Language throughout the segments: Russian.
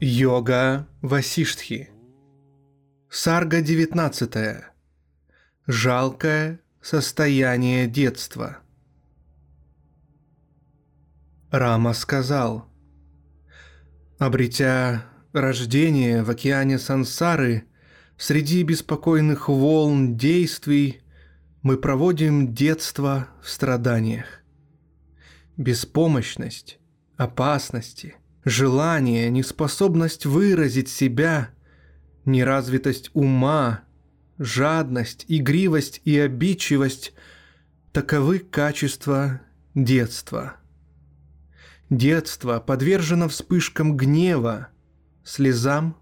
Йога Васиштхи. Сарга 19. Жалкое состояние детства. Рама сказал, обретя рождение в океане сансары, среди беспокойных волн действий, мы проводим детство в страданиях. Беспомощность, опасности – желание, неспособность выразить себя, неразвитость ума, жадность, игривость и обидчивость – таковы качества детства. Детство подвержено вспышкам гнева, слезам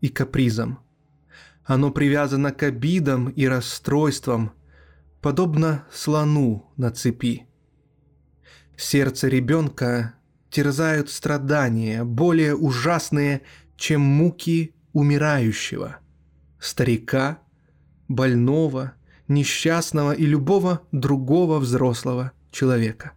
и капризам. Оно привязано к обидам и расстройствам, подобно слону на цепи. Сердце ребенка терзают страдания, более ужасные, чем муки умирающего, старика, больного, несчастного и любого другого взрослого человека.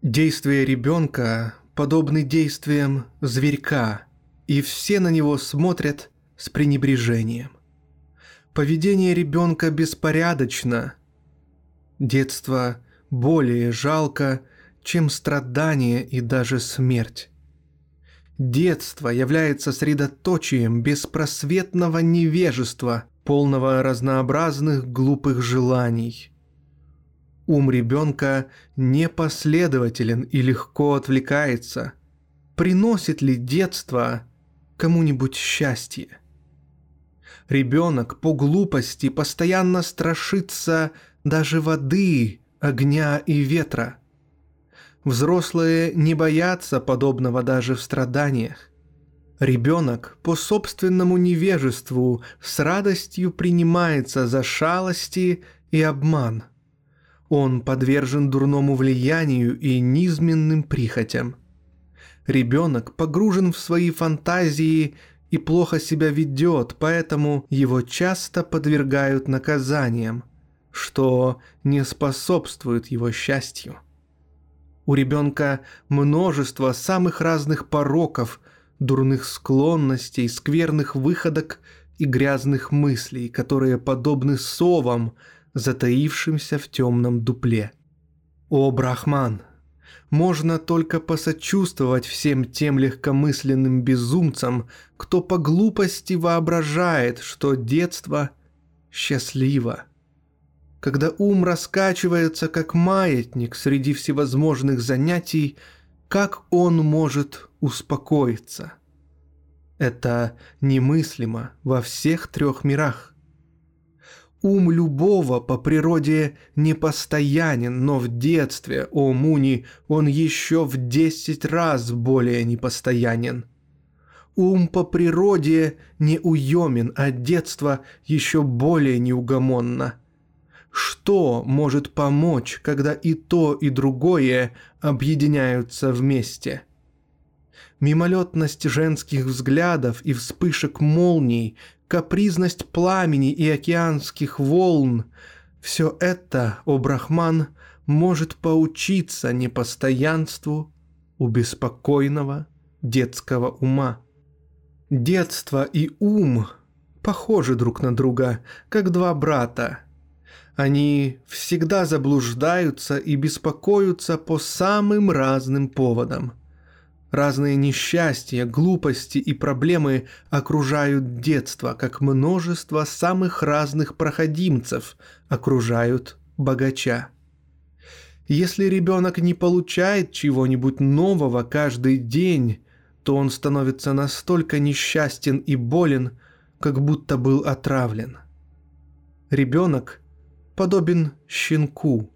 Действия ребенка подобны действиям зверька, и все на него смотрят с пренебрежением. Поведение ребенка беспорядочно, детство более жалко – чем страдание и даже смерть. Детство является средоточием беспросветного невежества, полного разнообразных глупых желаний. Ум ребенка непоследователен и легко отвлекается. Приносит ли детство кому-нибудь счастье? Ребенок по глупости постоянно страшится даже воды, огня и ветра – Взрослые не боятся подобного даже в страданиях. Ребенок по собственному невежеству с радостью принимается за шалости и обман. Он подвержен дурному влиянию и низменным прихотям. Ребенок погружен в свои фантазии и плохо себя ведет, поэтому его часто подвергают наказаниям, что не способствует его счастью. У ребенка множество самых разных пороков, дурных склонностей, скверных выходок и грязных мыслей, которые подобны совам, затаившимся в темном дупле. О, Брахман! Можно только посочувствовать всем тем легкомысленным безумцам, кто по глупости воображает, что детство счастливо – когда ум раскачивается как маятник среди всевозможных занятий, как он может успокоиться? Это немыслимо во всех трех мирах. Ум любого по природе непостоянен, но в детстве, о Муни, он еще в десять раз более непостоянен. Ум по природе неуемен, а детство еще более неугомонно – что может помочь, когда и то, и другое объединяются вместе? Мимолетность женских взглядов и вспышек молний, капризность пламени и океанских волн – все это, о Брахман, может поучиться непостоянству у беспокойного детского ума. Детство и ум похожи друг на друга, как два брата – они всегда заблуждаются и беспокоятся по самым разным поводам. Разные несчастья, глупости и проблемы окружают детство, как множество самых разных проходимцев окружают богача. Если ребенок не получает чего-нибудь нового каждый день, то он становится настолько несчастен и болен, как будто был отравлен. Ребенок – подобен щенку.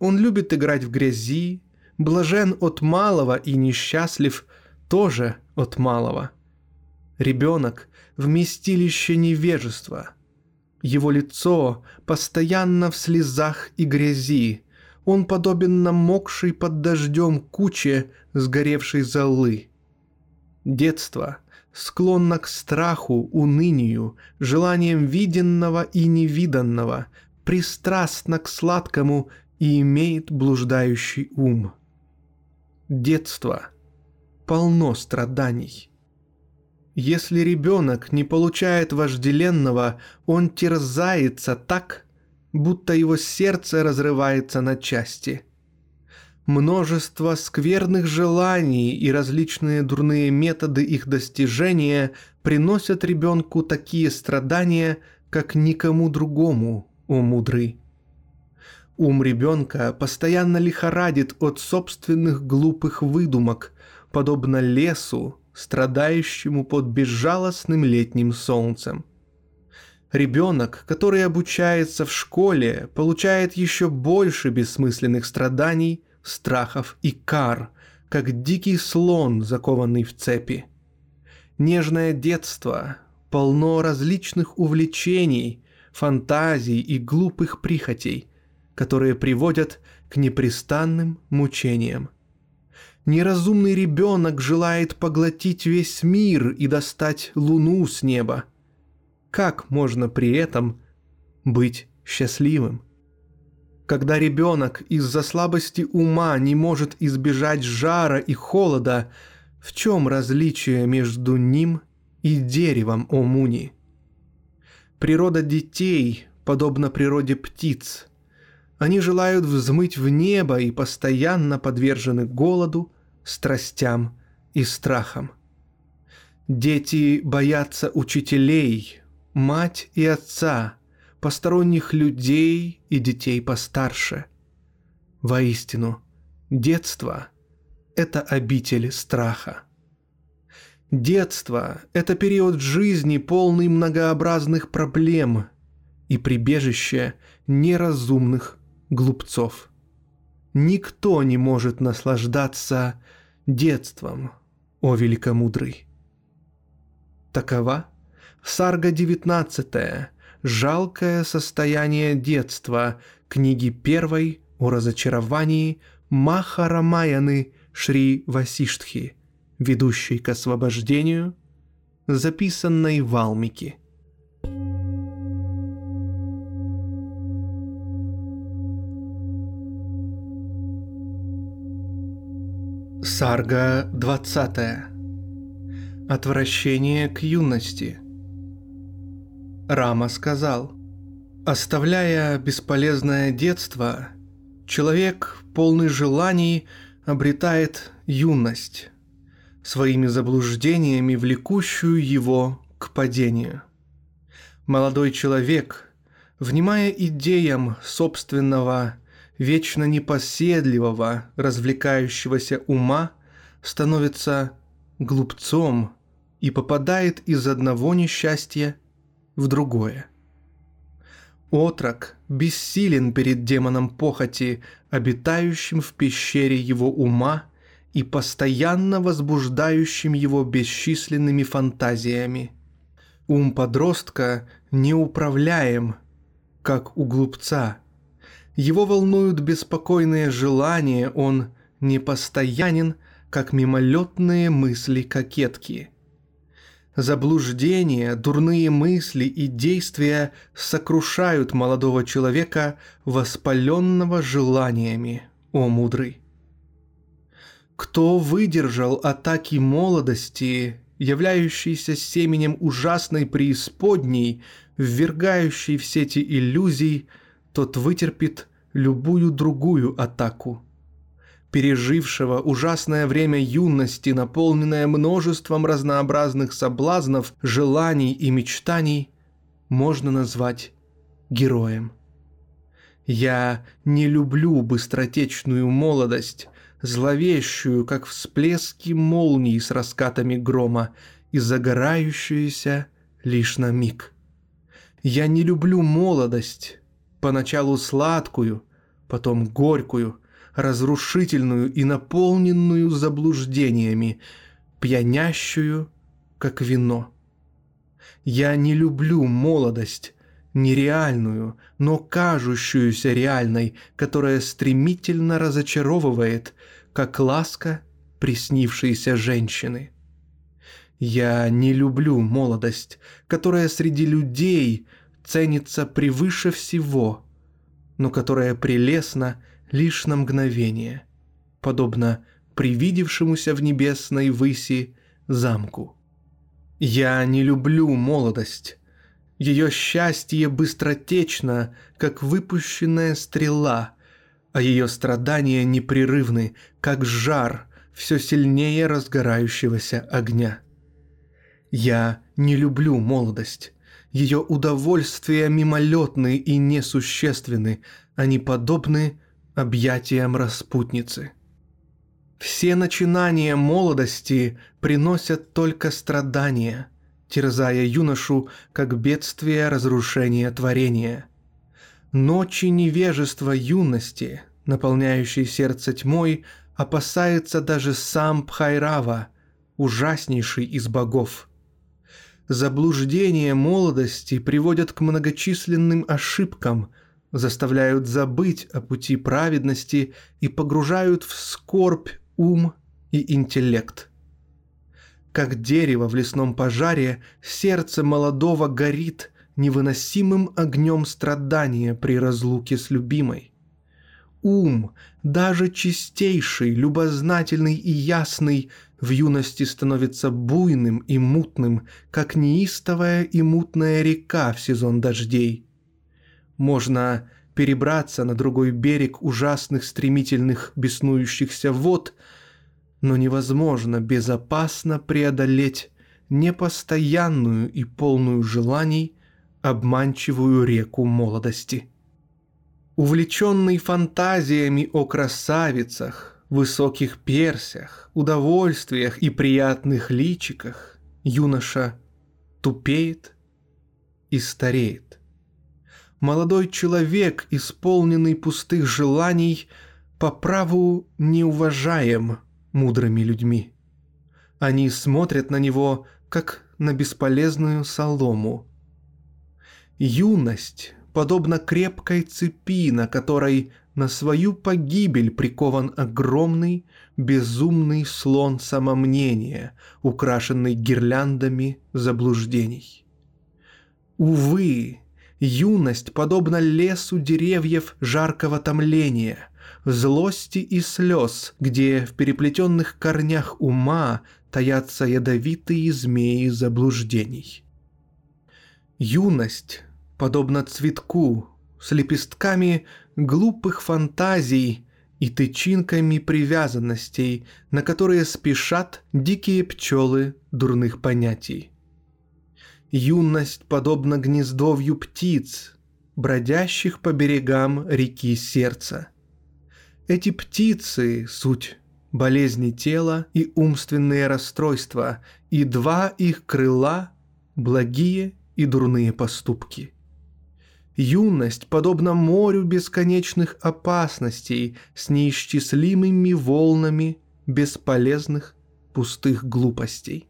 Он любит играть в грязи, блажен от малого и несчастлив тоже от малого. Ребенок – вместилище невежества. Его лицо постоянно в слезах и грязи. Он подобен намокшей под дождем куче сгоревшей золы. Детство склонно к страху, унынию, желанием виденного и невиданного, пристрастно к сладкому и имеет блуждающий ум. Детство полно страданий. Если ребенок не получает вожделенного, он терзается так, будто его сердце разрывается на части. Множество скверных желаний и различные дурные методы их достижения приносят ребенку такие страдания, как никому другому, о. Ум ребенка постоянно лихорадит от собственных глупых выдумок, подобно лесу, страдающему под безжалостным летним солнцем. Ребенок, который обучается в школе, получает еще больше бессмысленных страданий, страхов и кар, как дикий слон, закованный в цепи. Нежное детство полно различных увлечений, фантазий и глупых прихотей, которые приводят к непрестанным мучениям. Неразумный ребенок желает поглотить весь мир и достать луну с неба. Как можно при этом быть счастливым? Когда ребенок из-за слабости ума не может избежать жара и холода, в чем различие между ним и деревом Омуни? Природа детей подобна природе птиц. Они желают взмыть в небо и постоянно подвержены голоду, страстям и страхам. Дети боятся учителей, мать и отца, посторонних людей и детей постарше. Воистину, детство – это обитель страха. Детство – это период жизни, полный многообразных проблем и прибежище неразумных глупцов. Никто не может наслаждаться детством, о великомудрый. Такова Сарга 19 «Жалкое состояние детства» книги первой о разочаровании Махарамаяны Шри Васиштхи, ведущей к освобождению, записанной в Алмике. Сарга 20. Отвращение к юности. Рама сказал, оставляя бесполезное детство, человек, полный желаний, обретает юность, своими заблуждениями влекущую его к падению. Молодой человек, внимая идеям собственного вечно непоседливого, развлекающегося ума становится глупцом и попадает из одного несчастья в другое. Отрок бессилен перед демоном похоти, обитающим в пещере его ума и постоянно возбуждающим его бесчисленными фантазиями. Ум подростка неуправляем, как у глупца – его волнуют беспокойные желания, он непостоянен, как мимолетные мысли кокетки. Заблуждения, дурные мысли и действия сокрушают молодого человека, воспаленного желаниями, о мудрый. Кто выдержал атаки молодости, являющейся семенем ужасной преисподней, ввергающей в сети иллюзий, тот вытерпит любую другую атаку. Пережившего ужасное время юности, наполненное множеством разнообразных соблазнов, желаний и мечтаний, можно назвать героем. Я не люблю быстротечную молодость, зловещую, как всплески молний с раскатами грома и загорающуюся лишь на миг. Я не люблю молодость, поначалу сладкую, потом горькую, разрушительную и наполненную заблуждениями, пьянящую, как вино. Я не люблю молодость, нереальную, но кажущуюся реальной, которая стремительно разочаровывает, как ласка приснившейся женщины. Я не люблю молодость, которая среди людей ценится превыше всего, но которая прелестна лишь на мгновение, подобно привидевшемуся в небесной выси замку. Я не люблю молодость. Ее счастье быстротечно, как выпущенная стрела, а ее страдания непрерывны, как жар все сильнее разгорающегося огня. Я не люблю молодость. Ее удовольствия мимолетны и несущественны, они подобны объятиям распутницы. Все начинания молодости приносят только страдания, терзая юношу, как бедствие разрушения творения. Ночи невежества юности, наполняющей сердце тьмой, опасается даже сам Пхайрава, ужаснейший из богов – Заблуждения молодости приводят к многочисленным ошибкам, заставляют забыть о пути праведности и погружают в скорбь ум и интеллект. Как дерево в лесном пожаре, сердце молодого горит невыносимым огнем страдания при разлуке с любимой. Ум, даже чистейший, любознательный и ясный, в юности становится буйным и мутным, как неистовая и мутная река в сезон дождей. Можно перебраться на другой берег ужасных стремительных беснующихся вод, но невозможно безопасно преодолеть непостоянную и полную желаний обманчивую реку молодости. Увлеченный фантазиями о красавицах, высоких персях, удовольствиях и приятных личиках юноша тупеет и стареет. Молодой человек, исполненный пустых желаний, по праву неуважаем мудрыми людьми. Они смотрят на него, как на бесполезную солому. Юность подобна крепкой цепи, на которой на свою погибель прикован огромный, безумный слон самомнения, украшенный гирляндами заблуждений. Увы, юность подобна лесу деревьев жаркого томления, злости и слез, где в переплетенных корнях ума таятся ядовитые змеи заблуждений. Юность, подобно цветку, с лепестками глупых фантазий и тычинками привязанностей, на которые спешат дикие пчелы дурных понятий. Юность подобна гнездовью птиц, бродящих по берегам реки сердца. Эти птицы — суть болезни тела и умственные расстройства, и два их крыла — благие и дурные поступки — Юность подобна морю бесконечных опасностей с неисчислимыми волнами бесполезных пустых глупостей.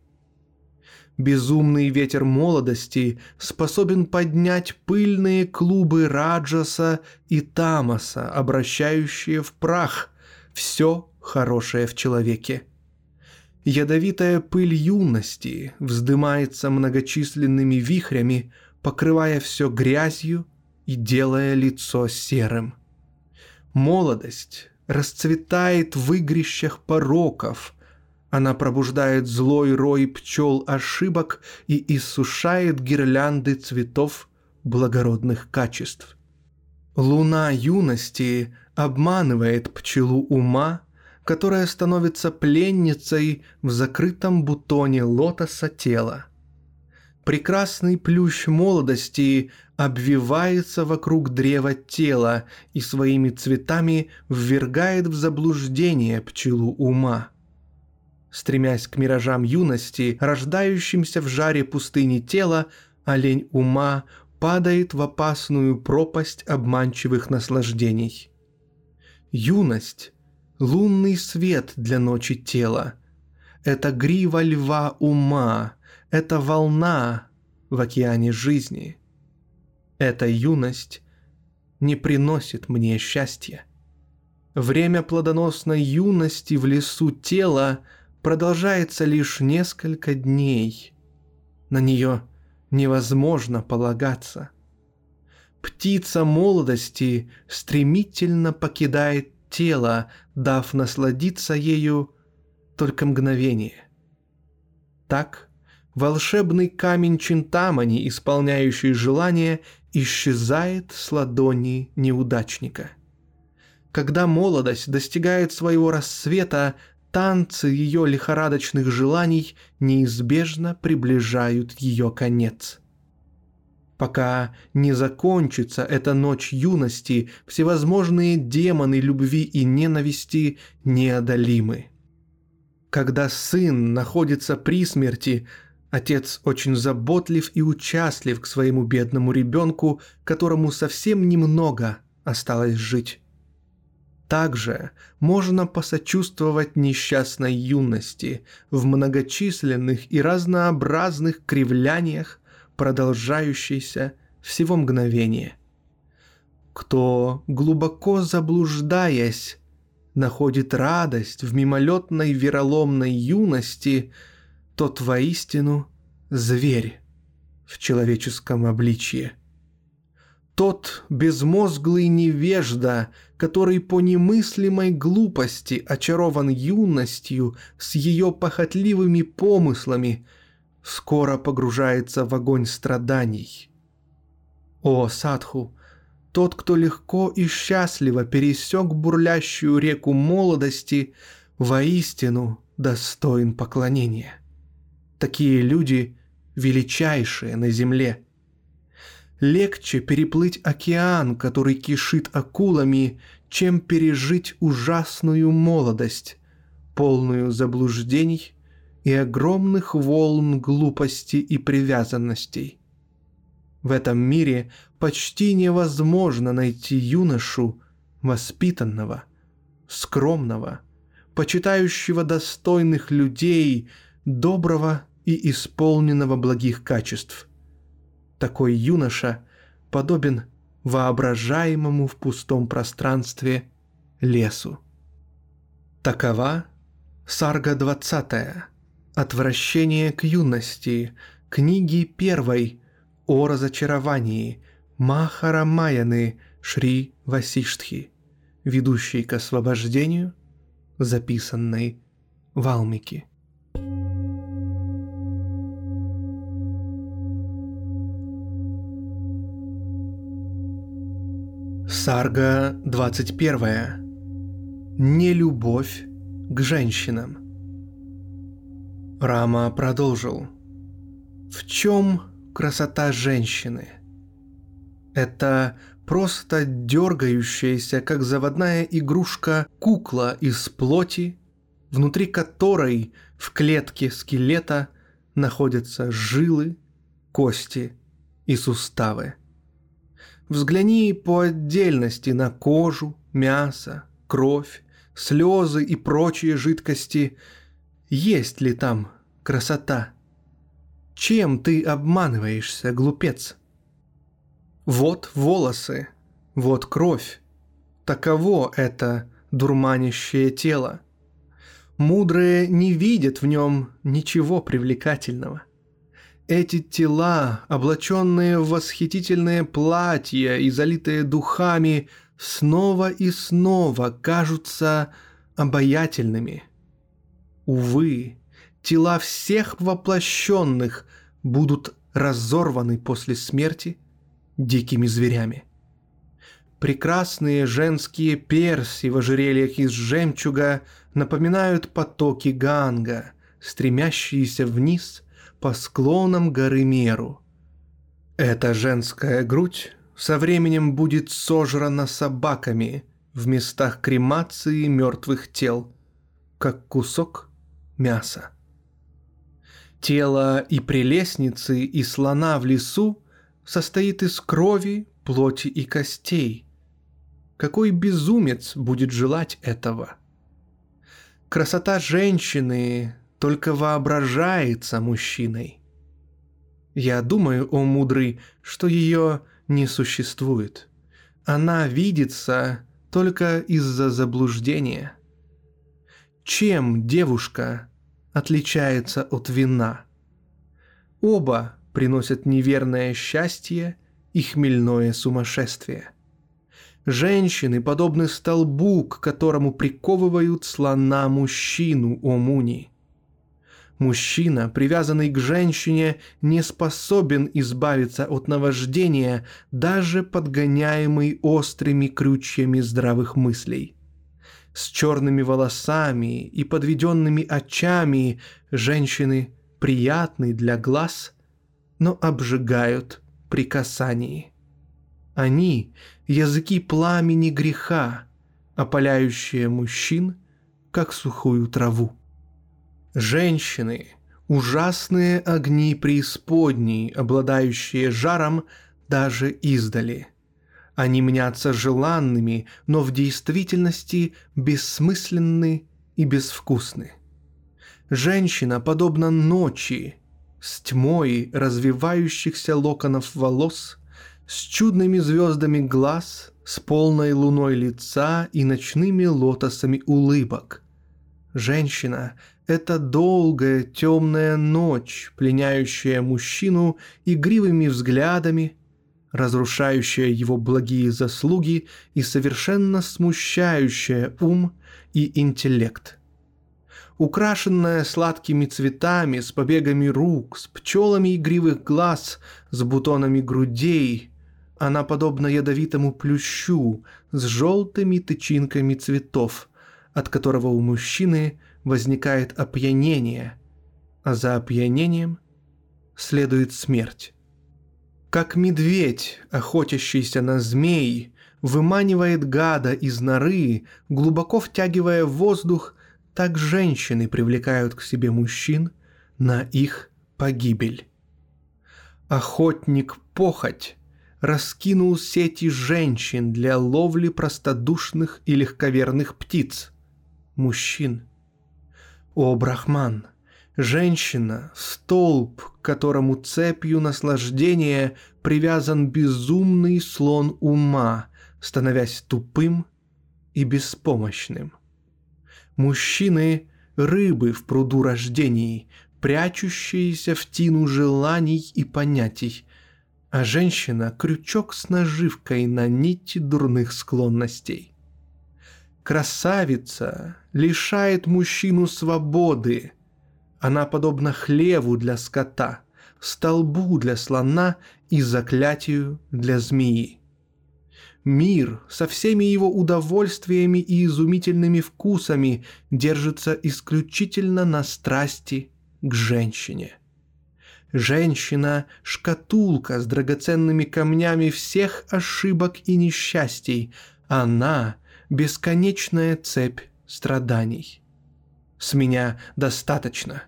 Безумный ветер молодости способен поднять пыльные клубы Раджаса и Тамаса, обращающие в прах все хорошее в человеке. Ядовитая пыль юности вздымается многочисленными вихрями, покрывая все грязью и делая лицо серым. Молодость расцветает в игрищах пороков. Она пробуждает злой рой пчел ошибок и иссушает гирлянды цветов благородных качеств. Луна юности обманывает пчелу ума, которая становится пленницей в закрытом бутоне лотоса тела. Прекрасный плющ молодости обвивается вокруг древа тела и своими цветами ввергает в заблуждение пчелу ума. Стремясь к миражам юности, рождающимся в жаре пустыни тела, олень ума падает в опасную пропасть обманчивых наслаждений. Юность — лунный свет для ночи тела. Это грива льва ума, это волна в океане жизни. Эта юность не приносит мне счастья. Время плодоносной юности в лесу тела продолжается лишь несколько дней. На нее невозможно полагаться. Птица молодости стремительно покидает тело, дав насладиться ею только мгновение. Так волшебный камень Чинтамани, исполняющий желание, исчезает с ладони неудачника. Когда молодость достигает своего рассвета, танцы ее лихорадочных желаний неизбежно приближают ее конец. Пока не закончится эта ночь юности, всевозможные демоны любви и ненависти неодолимы. Когда сын находится при смерти, отец очень заботлив и участлив к своему бедному ребенку, которому совсем немного осталось жить. Также можно посочувствовать несчастной юности в многочисленных и разнообразных кривляниях, продолжающейся всего мгновения. Кто, глубоко заблуждаясь, находит радость в мимолетной вероломной юности, тот воистину зверь в человеческом обличье тот безмозглый невежда, который по немыслимой глупости очарован юностью с ее похотливыми помыслами, скоро погружается в огонь страданий. О, Садху, тот, кто легко и счастливо пересек бурлящую реку молодости, воистину достоин поклонения. Такие люди величайшие на земле – Легче переплыть океан, который кишит акулами, чем пережить ужасную молодость, полную заблуждений и огромных волн глупости и привязанностей. В этом мире почти невозможно найти юношу, воспитанного, скромного, почитающего достойных людей, доброго и исполненного благих качеств. Такой юноша подобен воображаемому в пустом пространстве лесу. Такова Сарга 20. Отвращение к юности. Книги первой о разочаровании Махарамаяны Шри Васиштхи, ведущей к освобождению, записанной Валмики. Сарга 21. Нелюбовь к женщинам. Рама продолжил. В чем красота женщины? Это просто дергающаяся, как заводная игрушка, кукла из плоти, внутри которой в клетке скелета находятся жилы, кости и суставы. Взгляни по отдельности на кожу, мясо, кровь, слезы и прочие жидкости. Есть ли там красота? Чем ты обманываешься, глупец? Вот волосы, вот кровь. Таково это дурманящее тело. Мудрые не видят в нем ничего привлекательного. Эти тела, облаченные в восхитительные платья и залитые духами, снова и снова кажутся обаятельными. Увы, тела всех воплощенных будут разорваны после смерти дикими зверями. Прекрасные женские перси в ожерельях из жемчуга напоминают потоки Ганга, стремящиеся вниз – по склонам горы Меру. Эта женская грудь со временем будет сожрана собаками в местах кремации мертвых тел, как кусок мяса. Тело и прелестницы и слона в лесу состоит из крови, плоти и костей. какой безумец будет желать этого? Красота женщины только воображается мужчиной. Я думаю, о мудрый, что ее не существует. Она видится только из-за заблуждения. Чем девушка отличается от вина? Оба приносят неверное счастье и хмельное сумасшествие. Женщины подобны столбу, к которому приковывают слона мужчину Омуни. Мужчина, привязанный к женщине, не способен избавиться от наваждения, даже подгоняемый острыми крючьями здравых мыслей. С черными волосами и подведенными очами женщины приятны для глаз, но обжигают при касании. Они — языки пламени греха, опаляющие мужчин, как сухую траву. Женщины – ужасные огни преисподней, обладающие жаром даже издали. Они мнятся желанными, но в действительности бессмысленны и безвкусны. Женщина подобна ночи, с тьмой развивающихся локонов волос, с чудными звездами глаз, с полной луной лица и ночными лотосами улыбок. Женщина это долгая темная ночь, пленяющая мужчину игривыми взглядами, разрушающая его благие заслуги и совершенно смущающая ум и интеллект. Украшенная сладкими цветами, с побегами рук, с пчелами игривых глаз, с бутонами грудей, она подобна ядовитому плющу с желтыми тычинками цветов, от которого у мужчины возникает опьянение, а за опьянением следует смерть. Как медведь, охотящийся на змей, выманивает гада из норы, глубоко втягивая воздух, так женщины привлекают к себе мужчин на их погибель. Охотник-похоть раскинул сети женщин для ловли простодушных и легковерных птиц, мужчин – о, Брахман, женщина — столб, к которому цепью наслаждения привязан безумный слон ума, становясь тупым и беспомощным. Мужчины — рыбы в пруду рождений, прячущиеся в тину желаний и понятий, а женщина — крючок с наживкой на нити дурных склонностей. Красавица лишает мужчину свободы. Она подобна хлеву для скота, столбу для слона и заклятию для змеи. Мир со всеми его удовольствиями и изумительными вкусами держится исключительно на страсти к женщине. Женщина – шкатулка с драгоценными камнями всех ошибок и несчастий. Она – бесконечная цепь страданий. С меня достаточно.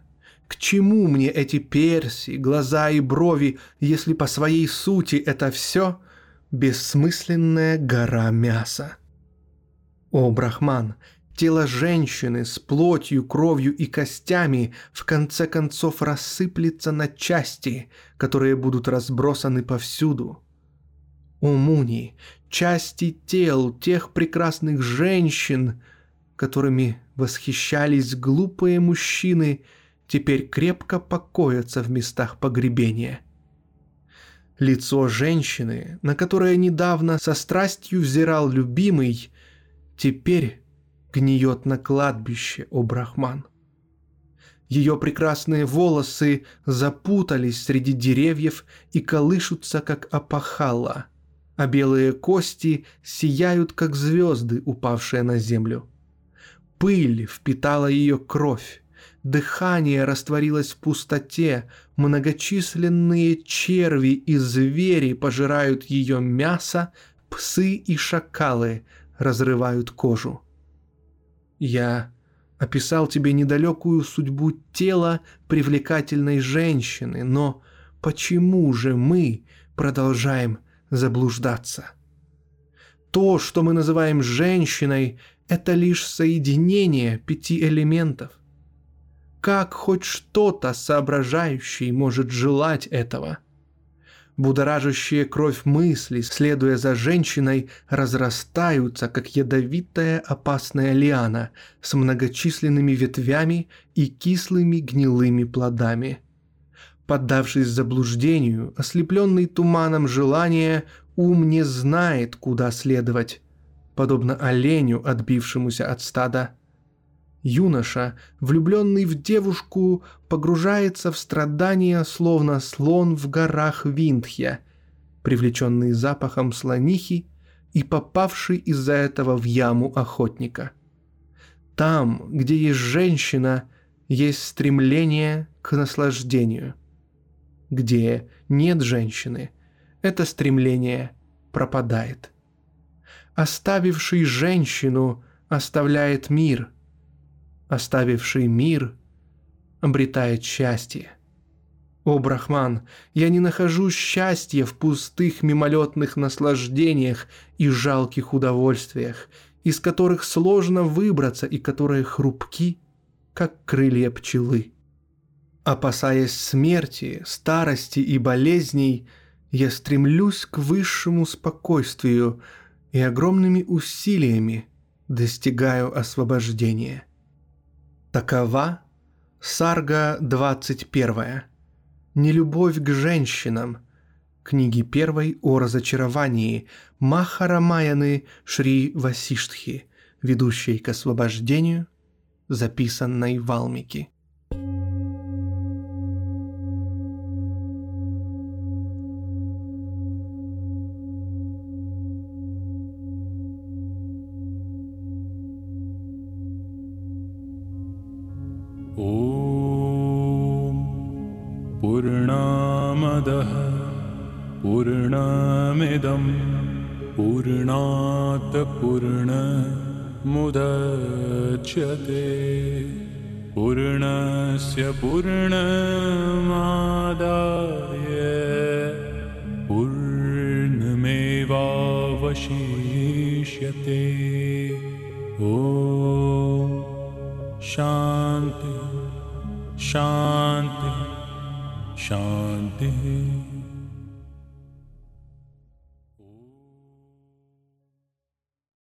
К чему мне эти перси, глаза и брови, если по своей сути это все бессмысленная гора мяса? О, Брахман, тело женщины с плотью, кровью и костями в конце концов рассыплется на части, которые будут разбросаны повсюду. О, Муни, части тел тех прекрасных женщин, которыми восхищались глупые мужчины, теперь крепко покоятся в местах погребения. Лицо женщины, на которое недавно со страстью взирал любимый, теперь гниет на кладбище, о Брахман. Ее прекрасные волосы запутались среди деревьев и колышутся, как опахала – а белые кости сияют, как звезды, упавшие на землю. Пыль впитала ее кровь, дыхание растворилось в пустоте, многочисленные черви и звери пожирают ее мясо, псы и шакалы разрывают кожу. Я описал тебе недалекую судьбу тела привлекательной женщины, но почему же мы продолжаем заблуждаться. То, что мы называем женщиной, это лишь соединение пяти элементов. Как хоть что-то соображающий может желать этого? Будоражащие кровь мысли, следуя за женщиной, разрастаются, как ядовитая опасная лиана с многочисленными ветвями и кислыми гнилыми плодами. Поддавшись заблуждению, ослепленный туманом желания, ум не знает, куда следовать, подобно оленю, отбившемуся от стада – Юноша, влюбленный в девушку, погружается в страдания, словно слон в горах Виндхья, привлеченный запахом слонихи и попавший из-за этого в яму охотника. Там, где есть женщина, есть стремление к наслаждению. Где нет женщины, это стремление пропадает. Оставивший женщину оставляет мир – оставивший мир, обретает счастье. О, Брахман, я не нахожу счастья в пустых мимолетных наслаждениях и жалких удовольствиях, из которых сложно выбраться и которые хрупки, как крылья пчелы. Опасаясь смерти, старости и болезней, я стремлюсь к высшему спокойствию и огромными усилиями достигаю освобождения – Такова Сарга 21. Нелюбовь к женщинам. Книги первой о разочаровании Махарамаяны Шри Васиштхи, ведущей к освобождению, записанной Валмики. पूर्णामदः पूर्णात् पूर्णमुदच्यते पूर्णस्य पूर्णमादाय पूर्णमेवावशिष्यते। ॐ शान्ति शान्ति शान्तिः